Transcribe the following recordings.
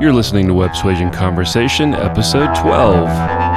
You're listening to Websuasion Conversation, episode 12.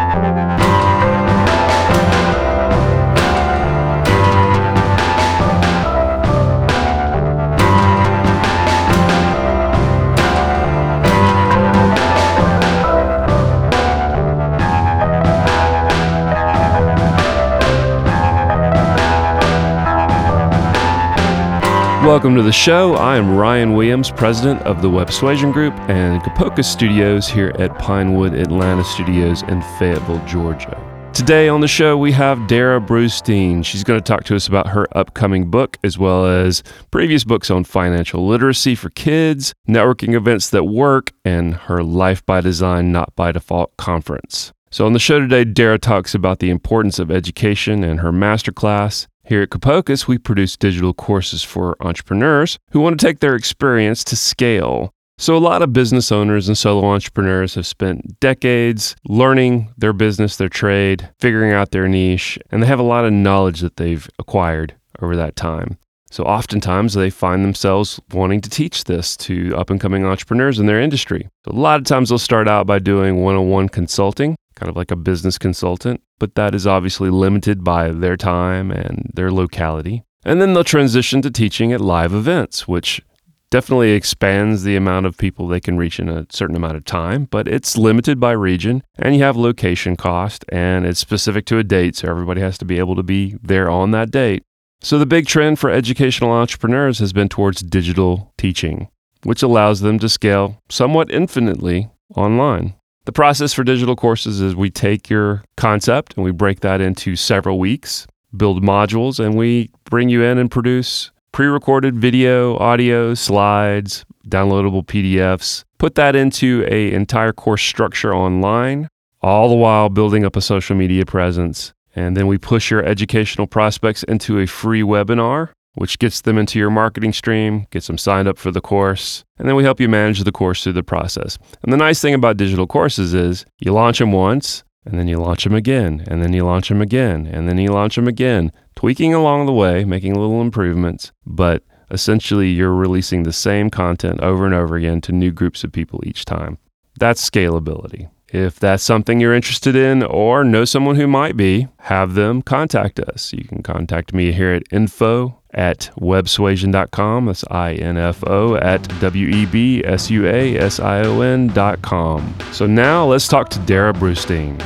Welcome to the show. I am Ryan Williams, president of the Websuasion Group and Kapoka Studios here at Pinewood Atlanta Studios in Fayetteville, Georgia. Today on the show, we have Darrah Brustein. She's going to talk to us about her upcoming book, as well as previous books on financial literacy for kids, networking events that work, and her Life by Design, Not by Default conference. So, on the show today, Darrah talks about the importance of education and her masterclass. Here at Capocus, we produce digital courses for entrepreneurs who want to take their experience to scale. So, a lot of business owners and solo entrepreneurs have spent decades learning their business, their trade, figuring out their niche, and they have a lot of knowledge that they've acquired over that time. So, oftentimes they find themselves wanting to teach this to up and coming entrepreneurs in their industry. So, a lot of times they'll start out by doing one on one consulting, kind of like a business consultant, but that is obviously limited by their time and their locality. And then they'll transition to teaching at live events, which definitely expands the amount of people they can reach in a certain amount of time, but it's limited by region and you have location cost and it's specific to a date, so everybody has to be able to be there on that date. So the big trend for educational entrepreneurs has been towards digital teaching, which allows them to scale somewhat infinitely online. The process for digital courses is we take your concept and we break that into several weeks, build modules, and we bring you in and produce pre recorded video, audio, slides, downloadable PDFs, put that into a entire course structure online, all the while building up a social media presence. And then we push your educational prospects into a free webinar which gets them into your marketing stream, gets them signed up for the course, and then we help you manage the course through the process. And the nice thing about digital courses is you launch them once, and then you launch them again, and then you launch them again, and then you launch them again, tweaking along the way, making little improvements, but essentially you're releasing the same content over and over again to new groups of people each time. That's scalability. If that's something you're interested in or know someone who might be, have them contact us. You can contact me here at info at websuasion.com. That's I N F O at W E B S U A S I O N.com. So now let's talk to Darrah Brustein.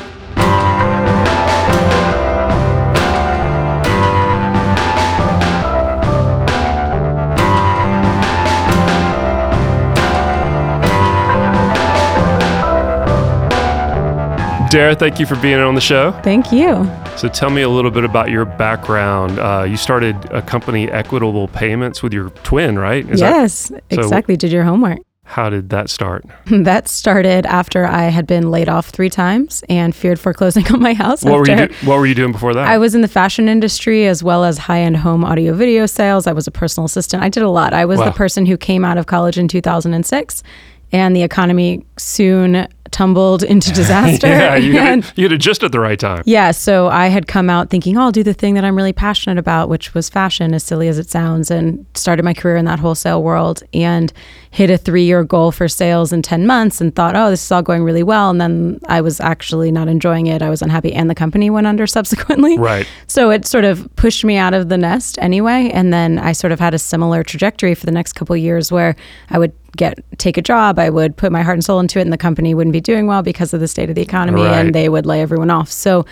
Darrah, thank you for being on the show. Thank you. So, tell me a little bit about your background. Uh, you started a company, Equitable Payments, with your twin, right? Is yes, that, so exactly. Did your homework. How did that start? that started after I had been laid off three times and feared foreclosing on my house. What, were you, do- what were you doing before that? I was in the fashion industry as well as high end home audio video sales. I was a personal assistant. I did a lot. I was wow. the person who came out of college in 2006 and the economy soon tumbled into disaster. yeah, you, and, had, you had it just at the right time. Yeah, so I had come out thinking, oh, I'll do the thing that I'm really passionate about, which was fashion, as silly as it sounds, and started my career in that wholesale world and hit a three year goal for sales in 10 months and thought, oh, this is all going really well. And then I was actually not enjoying it. I was unhappy, and the company went under subsequently. Right. So it sort of pushed me out of the nest anyway. And then I sort of had a similar trajectory for the next couple years where I would get take a job, I would put my heart and soul into it, and the company wouldn't be doing well because of the state of the economy, right. and they would lay everyone off. So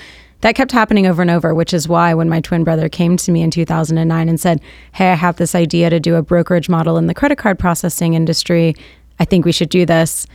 that kept happening over and over, which is why when my twin brother came to me in 2009 and said, Hey, I have this idea to do a brokerage model in the credit card processing industry. I think we should do this.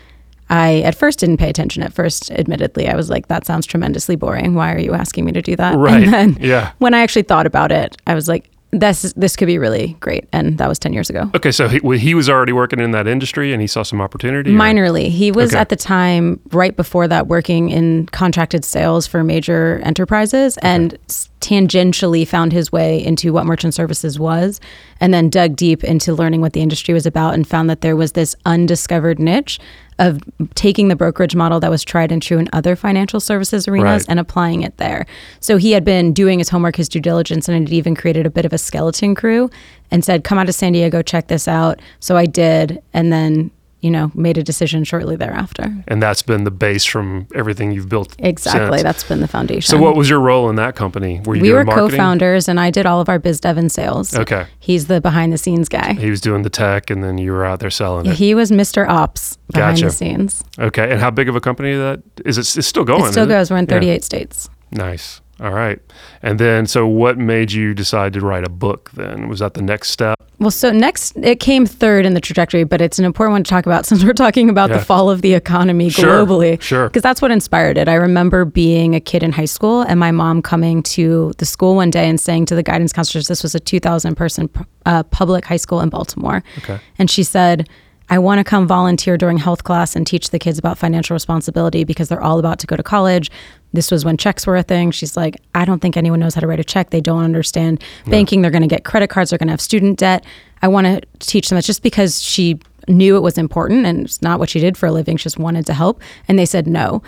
I at first didn't pay attention. At first, admittedly, I was like, that sounds tremendously boring. Why are you asking me to do that? Right. And then yeah. when I actually thought about it, I was like, this this could be really great and that was 10 years ago okay so he, he was already working in that industry and he saw some opportunity or? minorly he was okay. at the time right before that working in contracted sales for major enterprises okay. and tangentially found his way into what merchant services was and then dug deep into learning what the industry was about and found that there was this undiscovered niche of taking the brokerage model that was tried and true in other financial services arenas right. and applying it there. So he had been doing his homework, his due diligence, and had even created a bit of a skeleton crew and said, Come out to San Diego, check this out. So I did. And then you know, made a decision shortly thereafter. And that's been the base from everything you've built. Exactly. since. That's been the foundation. So, what was your role in that company? Were you we were marketing? co-founders and I did all of our biz dev and sales. Okay. He's the behind the scenes guy. He was doing the tech, and then you were out there selling it. He was Mr. Ops behind Gotcha. the scenes. Okay. And how big of a company that is? It, it's still going. it still goes. We're in Yeah. 38 states. Nice. All right. And then, so what made you decide to write a book then? Was that the next step? Well, so next, it came third in the trajectory, but it's an important one to talk about since we're talking about Yeah. the fall of the economy Sure, globally. sure. Because that's what inspired it. I remember being a kid in high school and my mom coming to the school one day and saying to the guidance counselors, this was a 2,000 person uh, public high school in Baltimore. Okay. And she said, I want to come volunteer during health class and teach the kids about financial responsibility because they're all about to go to college. This was when checks were a thing. She's like, I don't think anyone knows how to write a check. They don't understand banking. They're going to get credit cards. They're going to have student debt. I want to teach them. It's just because she knew it was important and it's not what she did for a living. She just wanted to help. And they said no.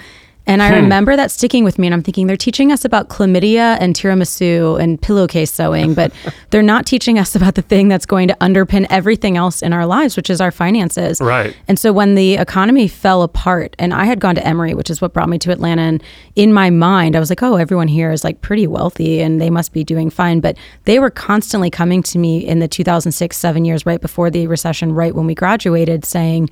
And I hmm. remember that sticking with me. And I'm thinking, they're teaching us about chlamydia and tiramisu and pillowcase sewing, but they're not teaching us about the thing that's going to underpin everything else in our lives, which is our finances. Right. And so when the economy fell apart, and I had gone to Emory, which is what brought me to Atlanta, and in my mind, I was like, oh, everyone here is like pretty wealthy and they must be doing fine. But they were constantly coming to me in the 2006, seven years right before the recession, right when we graduated, saying,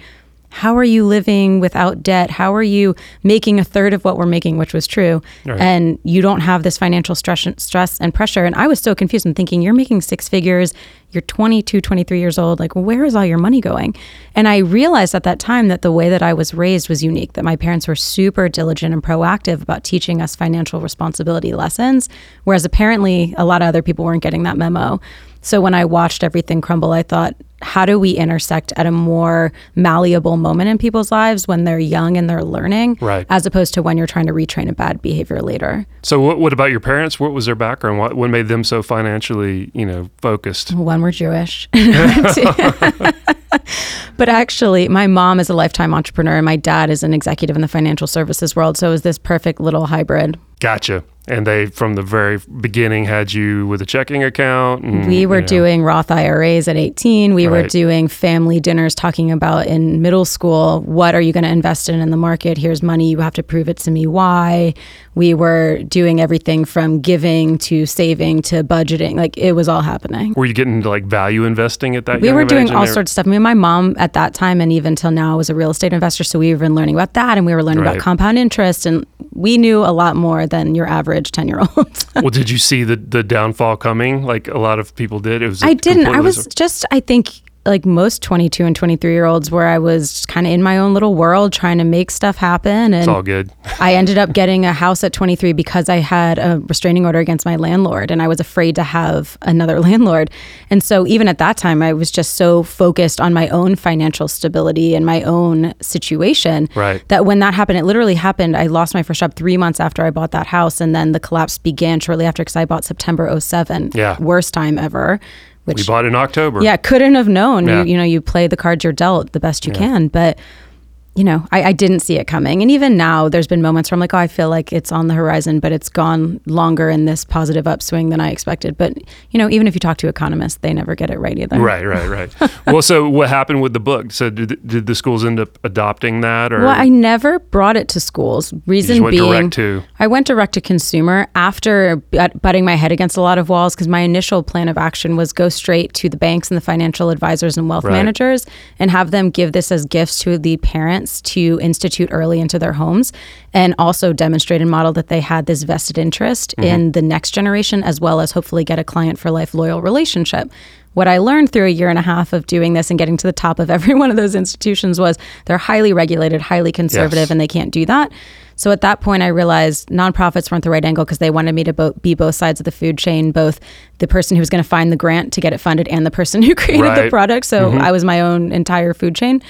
how are you living without debt? How are you making a third of what we're making, which was true? Right. And you don't have this financial stress, stress and pressure. And I was so confused and thinking, you're making six figures, you're 22, 23 years old. Like, where is all your money going? And I realized at that time that the way that I was raised was unique, that my parents were super diligent and proactive about teaching us financial responsibility lessons, whereas apparently a lot of other people weren't getting that memo. So when I watched everything crumble, I thought, how do we intersect at a more malleable moment in people's lives when they're young and they're learning, Right. as opposed to when you're trying to retrain a bad behavior later? So, what, what about your parents? What was their background? What, what made them so financially, you know, focused? One were Jewish. but actually, my mom is a lifetime entrepreneur and my dad is an executive in the financial services world. So it was this perfect little hybrid. Gotcha. And they, from the very beginning, had you with a checking account. And, We were you know, doing Roth IRAs at 18. We were doing family dinners talking about in middle school what are you going to invest in in the market? Here's money. You have to prove it to me why. We were doing everything from giving to saving to budgeting. Like it was all happening. Were you getting into like value investing at that? We were doing all sorts of stuff. I mean, my mom at that time and even till now was a real estate investor. So we were been learning about that and we were learning Right. about compound interest. And we knew a lot more than your average 10 year old. well, did you see the the downfall coming? Like a lot of people did. It was. I didn't. I was just, I think, like most 22 and 23 year olds, where I was kind of in my own little world trying to make stuff happen. It's And all good. I ended up getting a house at 23 because I had a restraining order against my landlord and I was afraid to have another landlord. And so even at that time, I was just so focused on my own financial stability and my own situation Right. that when that happened, it literally happened. I lost my first job three months after I bought that house. And then the collapse began shortly after because I bought September 07. Yeah. Worst time ever. Which We bought in October. yeah, couldn't have known. Yeah. You, you know, you play the cards you're dealt the best you can, but you know, I, I didn't see it coming. And even now, there's been moments where I'm like, oh, I feel like it's on the horizon, but it's gone longer in this positive upswing than I expected. But you know, even if you talk to economists, they never get it right either. Right, right, right. well, so what happened with the book? So did, did the schools end up adopting that, or Well, I never brought it to schools. Reason being, direct to- I went direct to consumer after butting my head against a lot of walls because my initial plan of action was go straight to the banks and the financial advisors and wealth Right. managers and have them give this as gifts to the parents to institute early into their homes and also demonstrate and model that they had this vested interest Mm-hmm. in the next generation as well as hopefully get a client for life loyal relationship. What I learned through a year and a half of doing this and getting to the top of every one of those institutions was they're highly regulated, highly conservative, Yes. and they can't do that. So at that point, I realized nonprofits weren't the right angle because they wanted me to bo- be both sides of the food chain, both the person who was going to find the grant to get it funded and the person who created the Right. Mm-hmm. product. So I was my own entire food chain.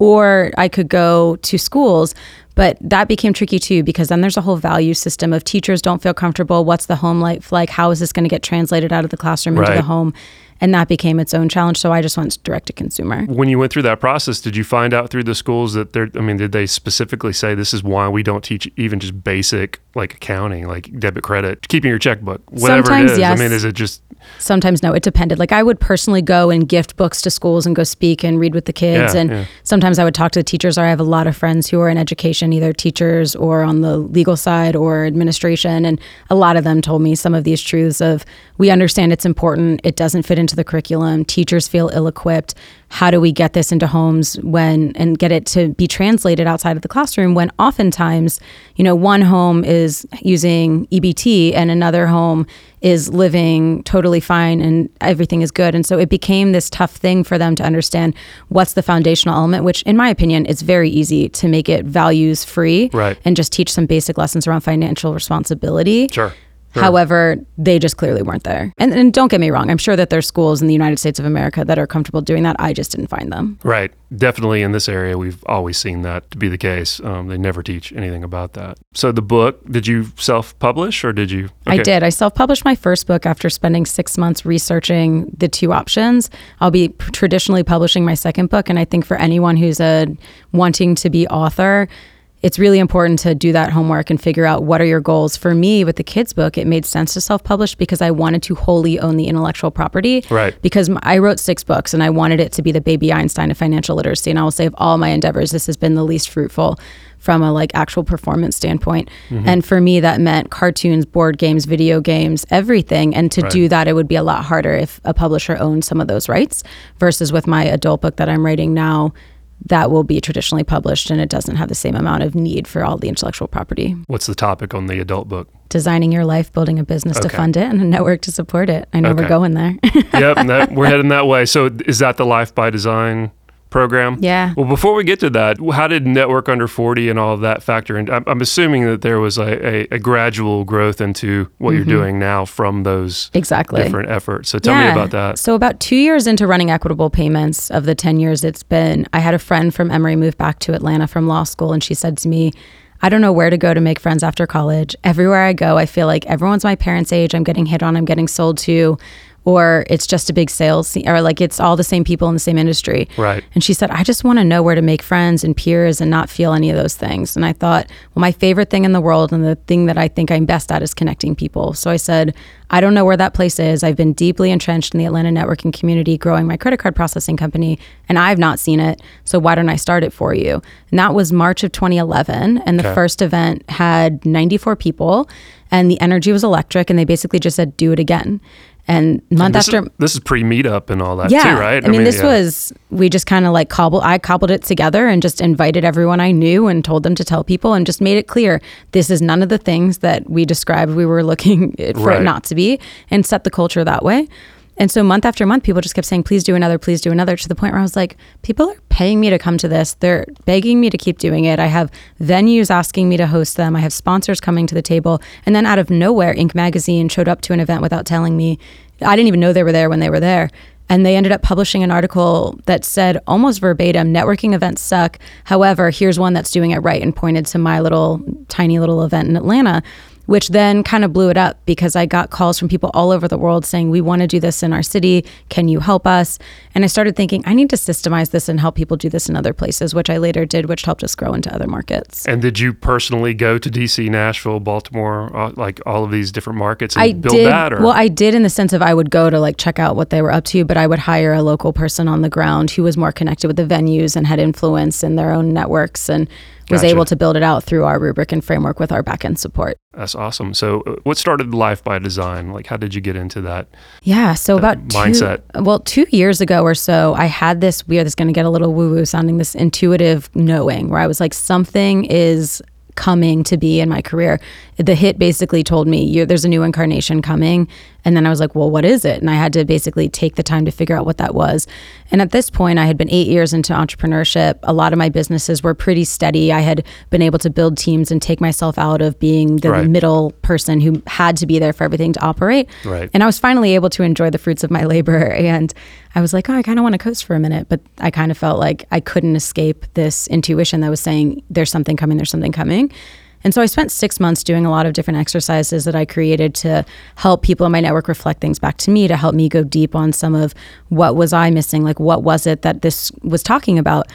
Or I could go to schools. But that became tricky too because then there's a whole value system of teachers don't feel comfortable. What's the home life like? How is this going to get translated out of the classroom into the home? And that became its own challenge. So I just went direct to consumer. When you went through that process, did you find out through the schools that they're, I mean, did they specifically say this is why we don't teach even just basic like accounting, like debit credit, keeping your checkbook, whatever Sometimes, it is? yes. I mean, is it just, Sometimes no, it depended. Like I would personally go and gift books to schools and go speak and read with the kids. Yeah, and yeah. sometimes I would talk to the teachers. Or I have a lot of friends who are in education, either teachers or on the legal side or administration. And a lot of them told me some of these truths of we understand it's important. It doesn't fit into the curriculum. Teachers feel ill equipped. How do we get this into homes when and get it to be translated outside of the classroom when oftentimes, you know, one home is using EBT and another home is living totally fine and everything is good. And so it became this tough thing for them to understand what's the foundational element, which in my opinion, it's very easy to make it values free Right. and just teach some basic lessons around financial responsibility. sure. Sure. However, they just clearly weren't there. And, and don't get me wrong, I'm sure that there's schools in the United States of America that are comfortable doing that. I just didn't find them. Right. Definitely in this area, we've always seen that to be the case. Um, they never teach anything about that. So the book, did you self-publish or did you? I did. I self published my first book after spending six months researching the two options. I'll be traditionally publishing my second book. And I think for anyone who's a wanting to be author, it's really important to do that homework and figure out what are your goals. For me, with the kids' book, it made sense to self publish because I wanted to wholly own the intellectual property. Right. Because I wrote six books and I wanted it to be the baby Einstein of financial literacy. And I will say, of all my endeavors, this has been the least fruitful from a like actual performance standpoint. Mm-hmm. And for me, that meant cartoons, board games, video games, everything. And to do that, it would be a lot harder if a publisher owned some of those rights versus with my adult book that I'm writing now. That will be traditionally published and it doesn't have the same amount of need for all the intellectual property. What's the topic on the adult book? Designing your life, building a business to fund it, and a network to support it. I know Okay. we're going there. yep, that, we're heading that way. So is that the Life by Design program? Yeah. Well, before we get to that, how did Network Under 40 and all of that factor in? I'm, I'm assuming that there was a, a, a gradual growth into what you're mm-hmm. doing now from those exactly. different efforts. So tell me about that. So about two years into running equitable payments of the 10 years it's been, I had a friend from Emory move back to Atlanta from law school and she said to me, I don't know where to go to make friends after college. Everywhere I go, I feel like everyone's my parents' age. I'm getting hit on, I'm getting sold to, or it's just a big sales or like it's all the same people in the same industry. Right. And she said, I just want to know where to make friends and peers and not feel any of those things. And I thought, well, my favorite thing in the world and the thing that I think I'm best at is connecting people. So I said, I don't know where that place is. I've been deeply entrenched in the Atlanta networking community, growing my credit card processing company, and I've not seen it. So why don't I start it for you? And that was March of 2011. And the Okay. first event had 94 people, and the energy was electric. And they basically just said, do it again. And month This after is, this is pre meetup and all that yeah. too, right? I mean, this yeah. was we just kind of like cobbled. I cobbled it together and just invited everyone I knew and told them to tell people and just made it clear this is none of the things that we described we were looking for Right. it not to be, and set the culture that way. And so month after month, people just kept saying, "Please do another, please do another." To the point where I was like, "People are paying me to come to this. They're begging me to keep doing it. I have venues asking me to host them. I have sponsors coming to the table." And then out of nowhere, Inc. magazine showed up to an event without telling me. I didn't even know they were there when they were there. And they ended up publishing an article that said almost verbatim networking events suck. However, here's one that's doing it right and pointed to my little tiny little event in Atlanta, which then kind of blew it up because I got calls from people all over the world saying, We want to do this in our city. Can you help us? And I started thinking, I need to systemize this and help people do this in other places, which I later did, which helped us grow into other markets. And did you personally go to DC, Nashville, Baltimore, uh, like all of these different markets and I build did. that? Or Well, I did in the sense of I would go to like check out what they were up to, but I would hire a local person on the ground who was more connected with the venues and had influence in their own networks and was Gotcha. able to build it out through our rubric and framework with our backend support. that's awesome. So, uh, what started Life by Design? Like, how did you get into that? Yeah. So about mindset. Two, well, two years ago or so, I had this weird. This going to get a little woo woo sounding. This intuitive knowing where I was like, something is coming to be in my career. The hit basically told me there's a new incarnation coming, and then I was like, well, what is it? And I had to basically take the time to figure out what that was. And at this point, I had been eight years into entrepreneurship. A lot of my businesses were pretty steady. I had been able to build teams and take myself out of being the Right. middle person who had to be there for everything to operate. Right. And I was finally able to enjoy the fruits of my labor. And I was like, oh, I kind of want to coast for a minute. But I kind of felt like I couldn't escape this intuition that was saying, there's something coming, there's something coming. And so I spent six months doing a lot of different exercises that I created to help people in my network reflect things back to me, to help me go deep on some of what was I missing, like what was it that this was talking about.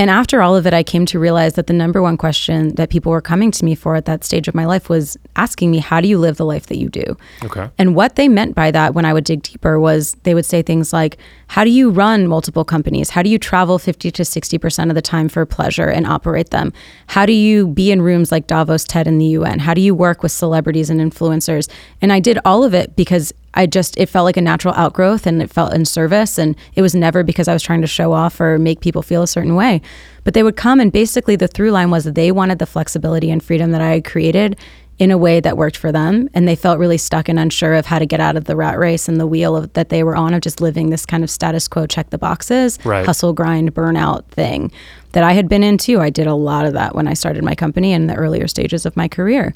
And after all of it, I came to realize that the number one question that people were coming to me for at that stage of my life was asking me, How do you live the life that you do? Okay. And what they meant by that when I would dig deeper was they would say things like, How do you run multiple companies? How do you travel 50 to 60% of the time for pleasure and operate them? How do you be in rooms like Davos TED in the UN? How do you work with celebrities and influencers? And I did all of it because I just it felt like a natural outgrowth and it felt in service and it was never because I was trying to show off or make people feel a certain way. But they would come and basically the through line was that they wanted the flexibility and freedom that I had created in a way that worked for them and they felt really stuck and unsure of how to get out of the rat race and the wheel of, that they were on of just living this kind of status quo check the boxes Right. hustle grind burnout thing that I had been into. I did a lot of that when I started my company in the earlier stages of my career.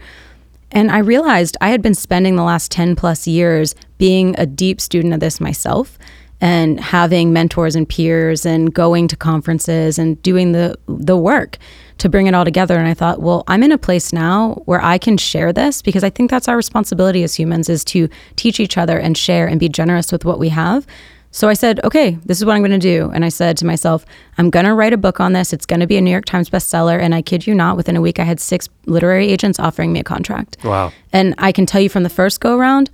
And I realized I had been spending the last 10 plus years being a deep student of this myself and having mentors and peers and going to conferences and doing the the work to bring it all together and I thought, well, I'm in a place now where I can share this because I think that's our responsibility as humans is to teach each other and share and be generous with what we have. So I said, okay, this is what I'm going to do. And I said to myself, I'm going to write a book on this. It's going to be a New York Times bestseller. And I kid you not, within a week, I had six literary agents offering me a contract. Wow. And I can tell you from the first go around,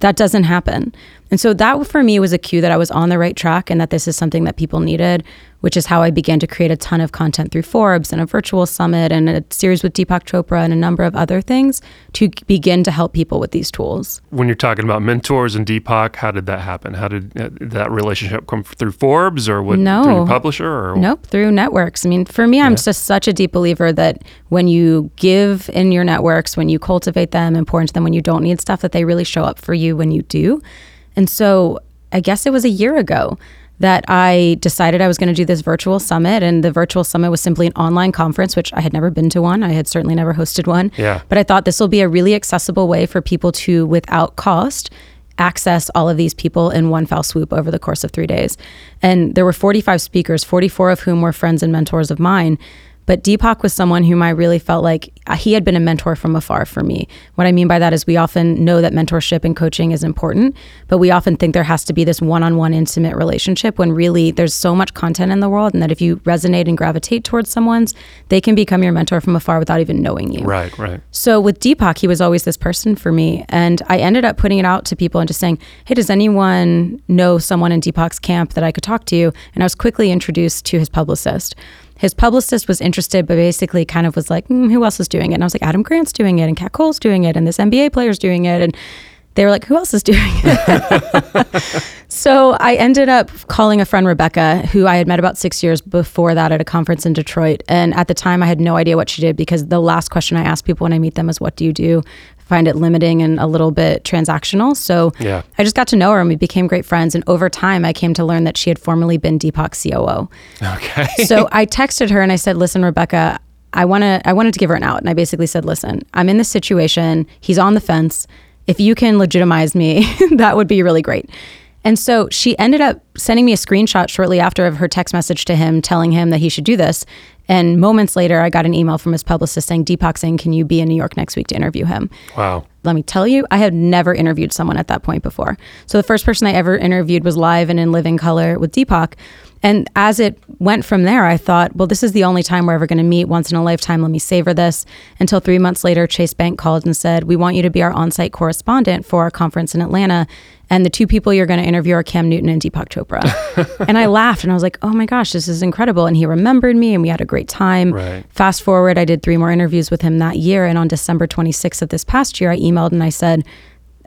that doesn't happen. And so that for me was a cue that I was on the right track and that this is something that people needed, which is how I began to create a ton of content through Forbes and a virtual summit and a series with Deepak Chopra and a number of other things to begin to help people with these tools. When you're talking about mentors and Deepak, how did that happen? How did uh, that relationship come through Forbes or what, No. through your publisher? Or Nope, through networks. I mean, for me, I'm just such a deep believer that when you give in your networks, when you cultivate them and pour into them when you don't need stuff, that they really show up for you when you do. And so I guess it was a year ago that I decided I was going to do this virtual summit. And the virtual summit was simply an online conference, which I had never been to one. I had certainly never hosted one. Yeah. But I thought this will be a really accessible way for people to, without cost, access all of these people in one fell swoop over the course of three days. And there were 45 speakers, 44 of whom were friends and mentors of mine. But Deepak was someone whom I really felt like uh, he had been a mentor from afar for me. What I mean by that is we often know that mentorship and coaching is important, but we often think there has to be this one on one intimate relationship when really there's so much content in the world, and that if you resonate and gravitate towards someone's, they can become your mentor from afar without even knowing you. Right, right. So with Deepak, he was always this person for me. And I ended up putting it out to people and just saying, hey, does anyone know someone in Deepak's camp that I could talk to? And I was quickly introduced to his publicist. His publicist was interested, but basically kind of was like, mm, who else is doing it? And I was like, Adam Grant's doing it, and Kat Cole's doing it, and this NBA player's doing it. And they were like, who else is doing it? so I ended up calling a friend, Rebecca, who I had met about six years before that at a conference in Detroit. And at the time, I had no idea what she did because the last question I ask people when I meet them is, what do you do? Find it limiting and a little bit transactional. So Yeah. I just got to know her and we became great friends. And over time, I came to learn that she had formerly been Deepak's COO Okay. so I texted her and I said, "Listen, Rebecca, I want to I wanted to give her an out." And I basically said, "Listen, I'm in this situation. He's on the fence. If you can legitimize me, that would be really great." And so she ended up sending me a screenshot shortly after of her text message to him telling him that he should do this. And moments later, I got an email from his publicist saying, Deepak saying, Can you be in New York next week to interview him? wow. let me tell you, I had never interviewed someone at that point before. So the first person I ever interviewed was live and in living color with Deepak. And as it went from there, I thought, well, this is the only time we're ever going to meet once in a lifetime. Let me savor this. Until three months later, Chase Bank called and said, We want you to be our on site correspondent for our conference in Atlanta. And the two people you're going to interview are Cam Newton and Deepak Chopra. and I laughed and I was like, oh my gosh, this is incredible. And he remembered me and we had a great time. Right. Fast forward, I did three more interviews with him that year. And on December 26th of this past year, I emailed and I said,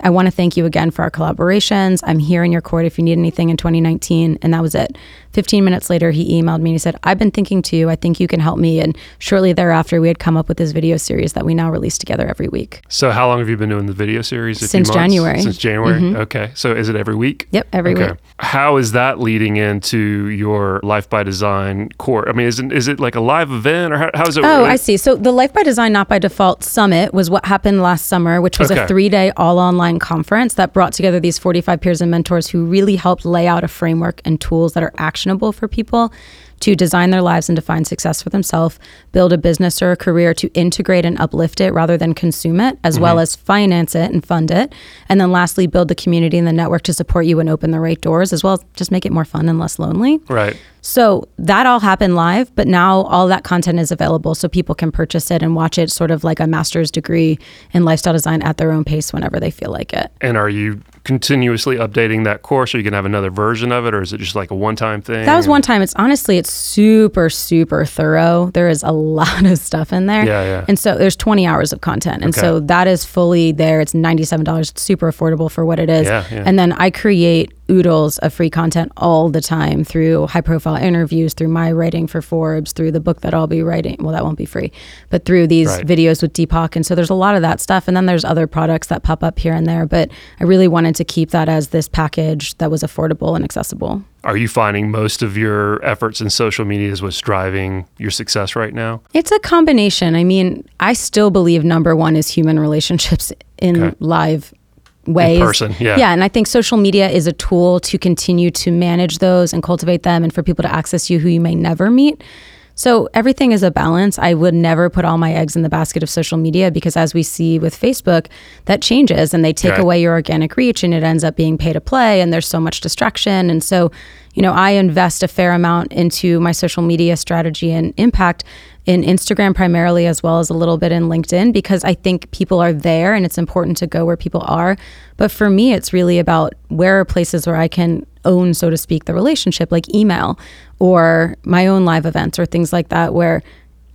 I want to thank you again for our collaborations. I'm here in your court if you need anything in 2019. And that was it. 15 minutes later, he emailed me and he said, I've been thinking too. I think you can help me. And shortly thereafter, we had come up with this video series that we now release together every week. So how long have you been doing the video series? Since? January. Mm-hmm. Since January. Okay. So is it every week? Yep, every okay. week. How is that leading into your Life by Design core? I mean, is it, is it like a live event or how, how is it? Oh, I see. So the Life by Design Not by Default Summit was what happened last summer, which was Okay. a three day all online conference that brought together these 45 peers and mentors who really helped lay out a framework and tools that are actionable for people to design their lives and define success for themselves, build a business or a career to integrate and uplift it rather than consume it, as well mm-hmm. as finance it and fund it. And then lastly, build the community and the network to support you and open the right doors, as well as just make it more fun and less lonely. Right. So that all happened live, but now all that content is available so people can purchase it and watch it sort of like a master's degree in lifestyle design at their own pace whenever they feel like it. And are you continuously updating that course? Are you going to have another version of it or is it just like a one time thing? That was one time. It's honestly, it's super, super thorough. There is a lot of stuff in there. Yeah, yeah. And so there's 20 hours of content. And Okay. so that is fully there. It's $97. It's super affordable for what it is. Yeah, yeah. And then I create oodles of free content all the time through high profile interviews, through my writing for Forbes, through the book that I'll be writing. Well, that won't be free, but through these Right. videos with Deepak. And so there's a lot of that stuff. And then there's other products that pop up here and there. But I really wanted to keep that as this package that was affordable and accessible. Are you finding most of your efforts in social media is what's driving your success right now? It's a combination. I mean, I still believe number one is human relationships in Okay. live ways. person, yeah. Yeah. And I think social media is a tool to continue to manage those and cultivate them and for people to access you who you may never meet. So everything is a balance. I would never put all my eggs in the basket of social media because as we see with Facebook, that changes and they take Right. away your organic reach and it ends up being pay to play and there's so much distraction. And so, you know, I invest a fair amount into my social media strategy and impact in Instagram primarily as well as a little bit in LinkedIn because I think people are there and it's important to go where people are. But for me, it's really about where are places where I can own, so to speak, the relationship, like email or my own live events or things like that, where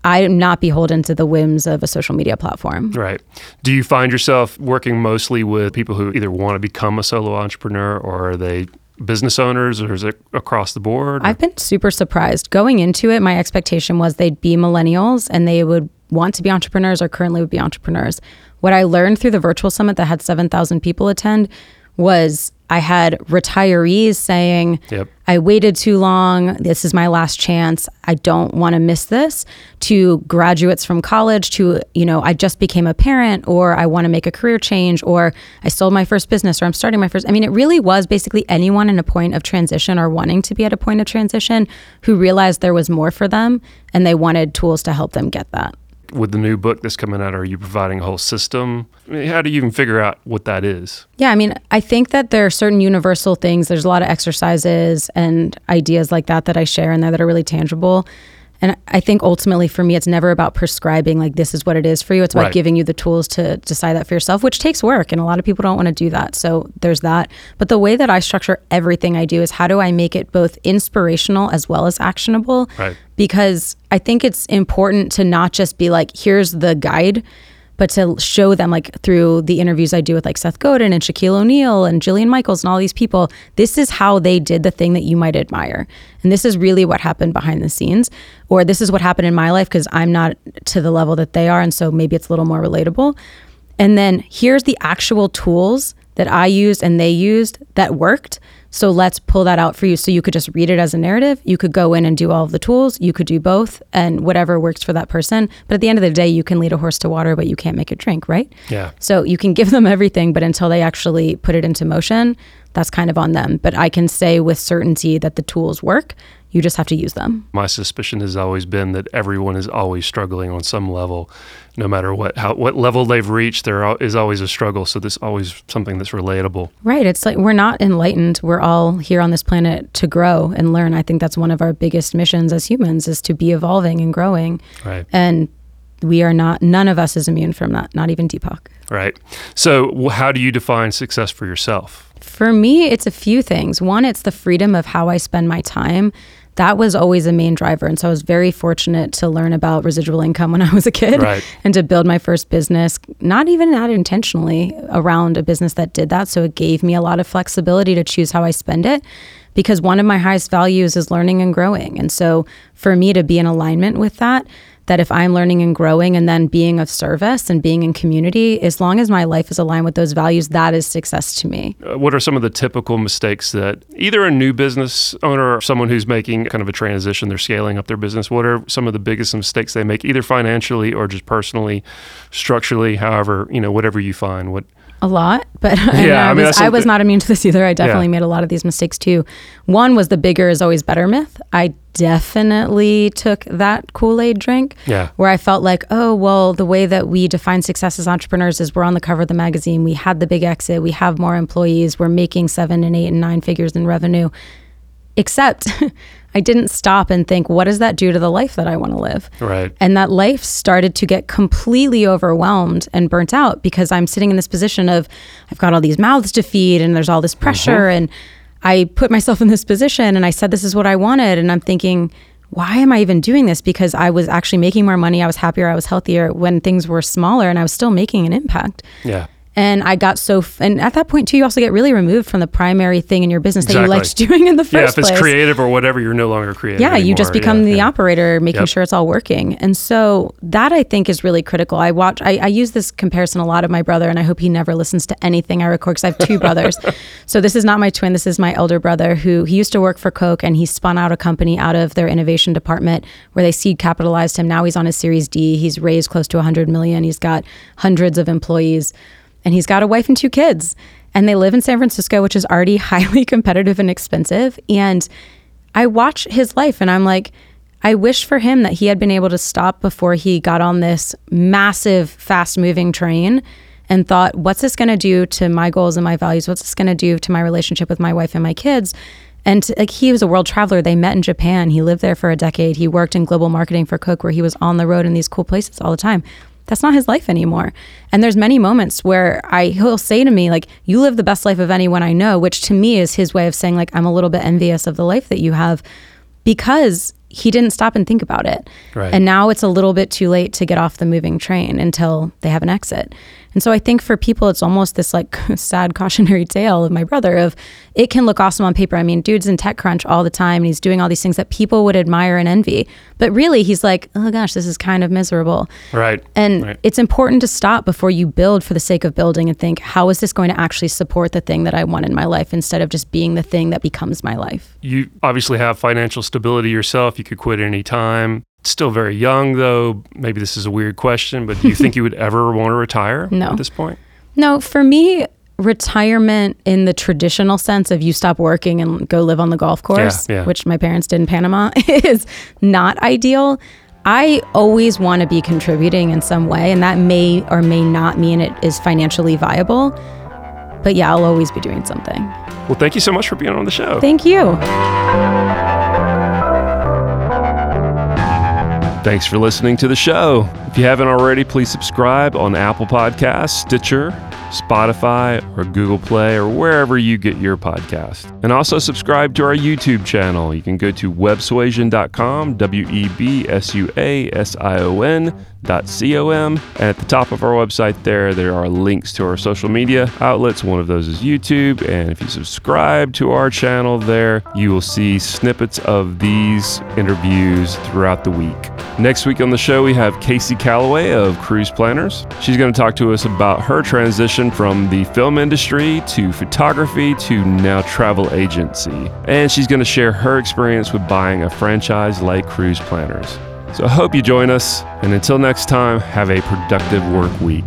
I'm not beholden to the whims of a social media platform. Right. Do you find yourself working mostly with people who either want to become a solo entrepreneur or are they business owners or is it across the board? I've been super surprised. Going into it, my expectation was they'd be millennials and they would want to be entrepreneurs or currently would be entrepreneurs. What I learned through the virtual summit that had 7,000 people attend was I had retirees saying, Yep. I waited too long. This is my last chance. I don't want to miss this. To graduates from college, to, you know, I just became a parent, or I want to make a career change, or I sold my first business, or I'm starting my first. I mean, it really was basically anyone in a point of transition or wanting to be at a point of transition who realized there was more for them and they wanted tools to help them get that. With the new book that's coming out, are you providing a whole system? I mean, how do you even figure out what that is? Yeah, I mean, I think that there are certain universal things. There's a lot of exercises and ideas like that that I share in there that are really tangible. And I think ultimately for me, it's never about prescribing like this is what it is for you. It's about Right. giving you the tools to decide that for yourself, which takes work. And a lot of people don't want to do that. So there's that. But the way that I structure everything I do is how do I make it both inspirational as well as actionable? Right. because I think it's important to not just be like, here's the guide, but to show them, like through the interviews I do with like Seth Godin and Shaquille O'Neal and Jillian Michaels and all these people, this is how they did the thing that you might admire. And this is really what happened behind the scenes, or this is what happened in my life because I'm not to the level that they are. And so maybe it's a little more relatable. And then here's the actual tools that I used and they used that worked. So let's pull that out for you. So you could just read it as a narrative. You could go in and do all of the tools. You could do both and whatever works for that person. But at the end of the day, you can lead a horse to water, but you can't make it drink, right? Yeah. So you can give them everything, but until they actually put it into motion, that's kind of on them. But I can say with certainty that the tools work. You just have to use them. My suspicion has always been that everyone is always struggling on some level, no matter what how what level they've reached. There is always a struggle. So this always something that's relatable. Right. It's like we're not enlightened. We're all here on this planet to grow and learn. I think that's one of our biggest missions as humans is to be evolving and growing. Right. And we are not, none of us is immune from that, not even Deepak. Right. So how do you define success for yourself? For me, it's a few things. One, it's the freedom of how I spend my time. That was always a main driver. And so I was very fortunate to learn about residual income when I was a kid Right. and to build my first business, not even that intentionally around a business that did that. So it gave me a lot of flexibility to choose how I spend it because one of my highest values is learning and growing. And so for me to be in alignment with that, that if I'm learning and growing and then being of service and being in community, as long as my life is aligned with those values, that is success to me. Uh, what are some of the typical mistakes that either a new business owner or someone who's making kind of a transition, they're scaling up their business? What are some of the biggest mistakes they make, either financially or just personally, structurally, however, you know, whatever you find? What A lot, but Yeah, yeah, I, I mean, was, I was not immune to this either. I definitely made a lot of these mistakes too. One was the bigger is always better myth. I definitely took that Kool Aid drink Yeah. where I felt like, oh, well, the way that we define success as entrepreneurs is we're on the cover of the magazine, we had the big exit, we have more employees, we're making seven and eight and nine figures in revenue. Except I didn't stop and think, what does that do to the life that I want to live? Right. And that life started to get completely overwhelmed and burnt out because I'm sitting in this position of I've got all these mouths to feed and there's all this mm-hmm. pressure. And I put myself in this position and I said, this is what I wanted. And I'm thinking, why am I even doing this? Because I was actually making more money. I was happier. I was healthier when things were smaller and I was still making an impact. Yeah. And I got so, f- and at that point too, you also get really removed from the primary thing in your business that you liked doing in the first place. Yeah. If it's place creative or whatever, you're no longer creative. yeah, you just become Yeah, the yeah. operator, making Yep. sure it's all working. And so that I think is really critical. I watch, I, I use this comparison a lot of my brother, and I hope he never listens to anything I record because I have two brothers. So this is not my twin. This is my elder brother who he used to work for Coke and he spun out a company out of their innovation department where they seed capitalized him. Now he's on his Series D. He's raised close to 100 million. He's got hundreds of employees and he's got a wife and two kids. And they live in San Francisco which is already highly competitive and expensive. And I watch his life and I'm like I wish for him that he had been able to stop before he got on this massive fast moving train and thought what's this going to do to my goals and my values? What's this going to do to my relationship with my wife and my kids? And like he was a world traveler. They met in Japan. He lived there for a decade. He worked in global marketing for Coke where he was on the road in these cool places all the time that's not his life anymore. And there's many moments where I he'll say to me like you live the best life of anyone I know, which to me is his way of saying like I'm a little bit envious of the life that you have because he didn't stop and think about it. Right. And now it's a little bit too late to get off the moving train until they have an exit. And so I think for people it's almost this like sad cautionary tale of my brother of it can look awesome on paper. I mean, dude's in TechCrunch all the time and he's doing all these things that people would admire and envy. But really he's like, "Oh gosh, this is kind of miserable." Right. And Right. it's important to stop before you build for the sake of building and think, how is this going to actually support the thing that I want in my life instead of just being the thing that becomes my life? You obviously have financial stability yourself. You could quit any time. Still very young, though. Maybe this is a weird question, but do you think you would ever want to retire No. at this point? No, for me, retirement in the traditional sense of you stop working and go live on the golf course, yeah. which my parents did in Panama, is not ideal. I always want to be contributing in some way, and that may or may not mean it is financially viable. But yeah, I'll always be doing something. Well, thank you so much for being on the show. Thank you. Thanks for listening to the show. If you haven't already, please subscribe on Apple Podcasts, Stitcher, Spotify, or Google Play, or wherever you get your podcast. And also subscribe to our YouTube channel. You can go to websuasion.com, W E B S U A S I O N. com. And at the top of our website there, there are links to our social media outlets. One of those is YouTube. And if you subscribe to our channel there, you will see snippets of these interviews throughout the week. Next week on the show, we have Casey Calloway of Cruise Planners. She's going to talk to us about her transition from the film industry to photography to now travel agency. And she's going to share her experience with buying a franchise like Cruise Planners. So I hope you join us, and until next time, have a productive work week.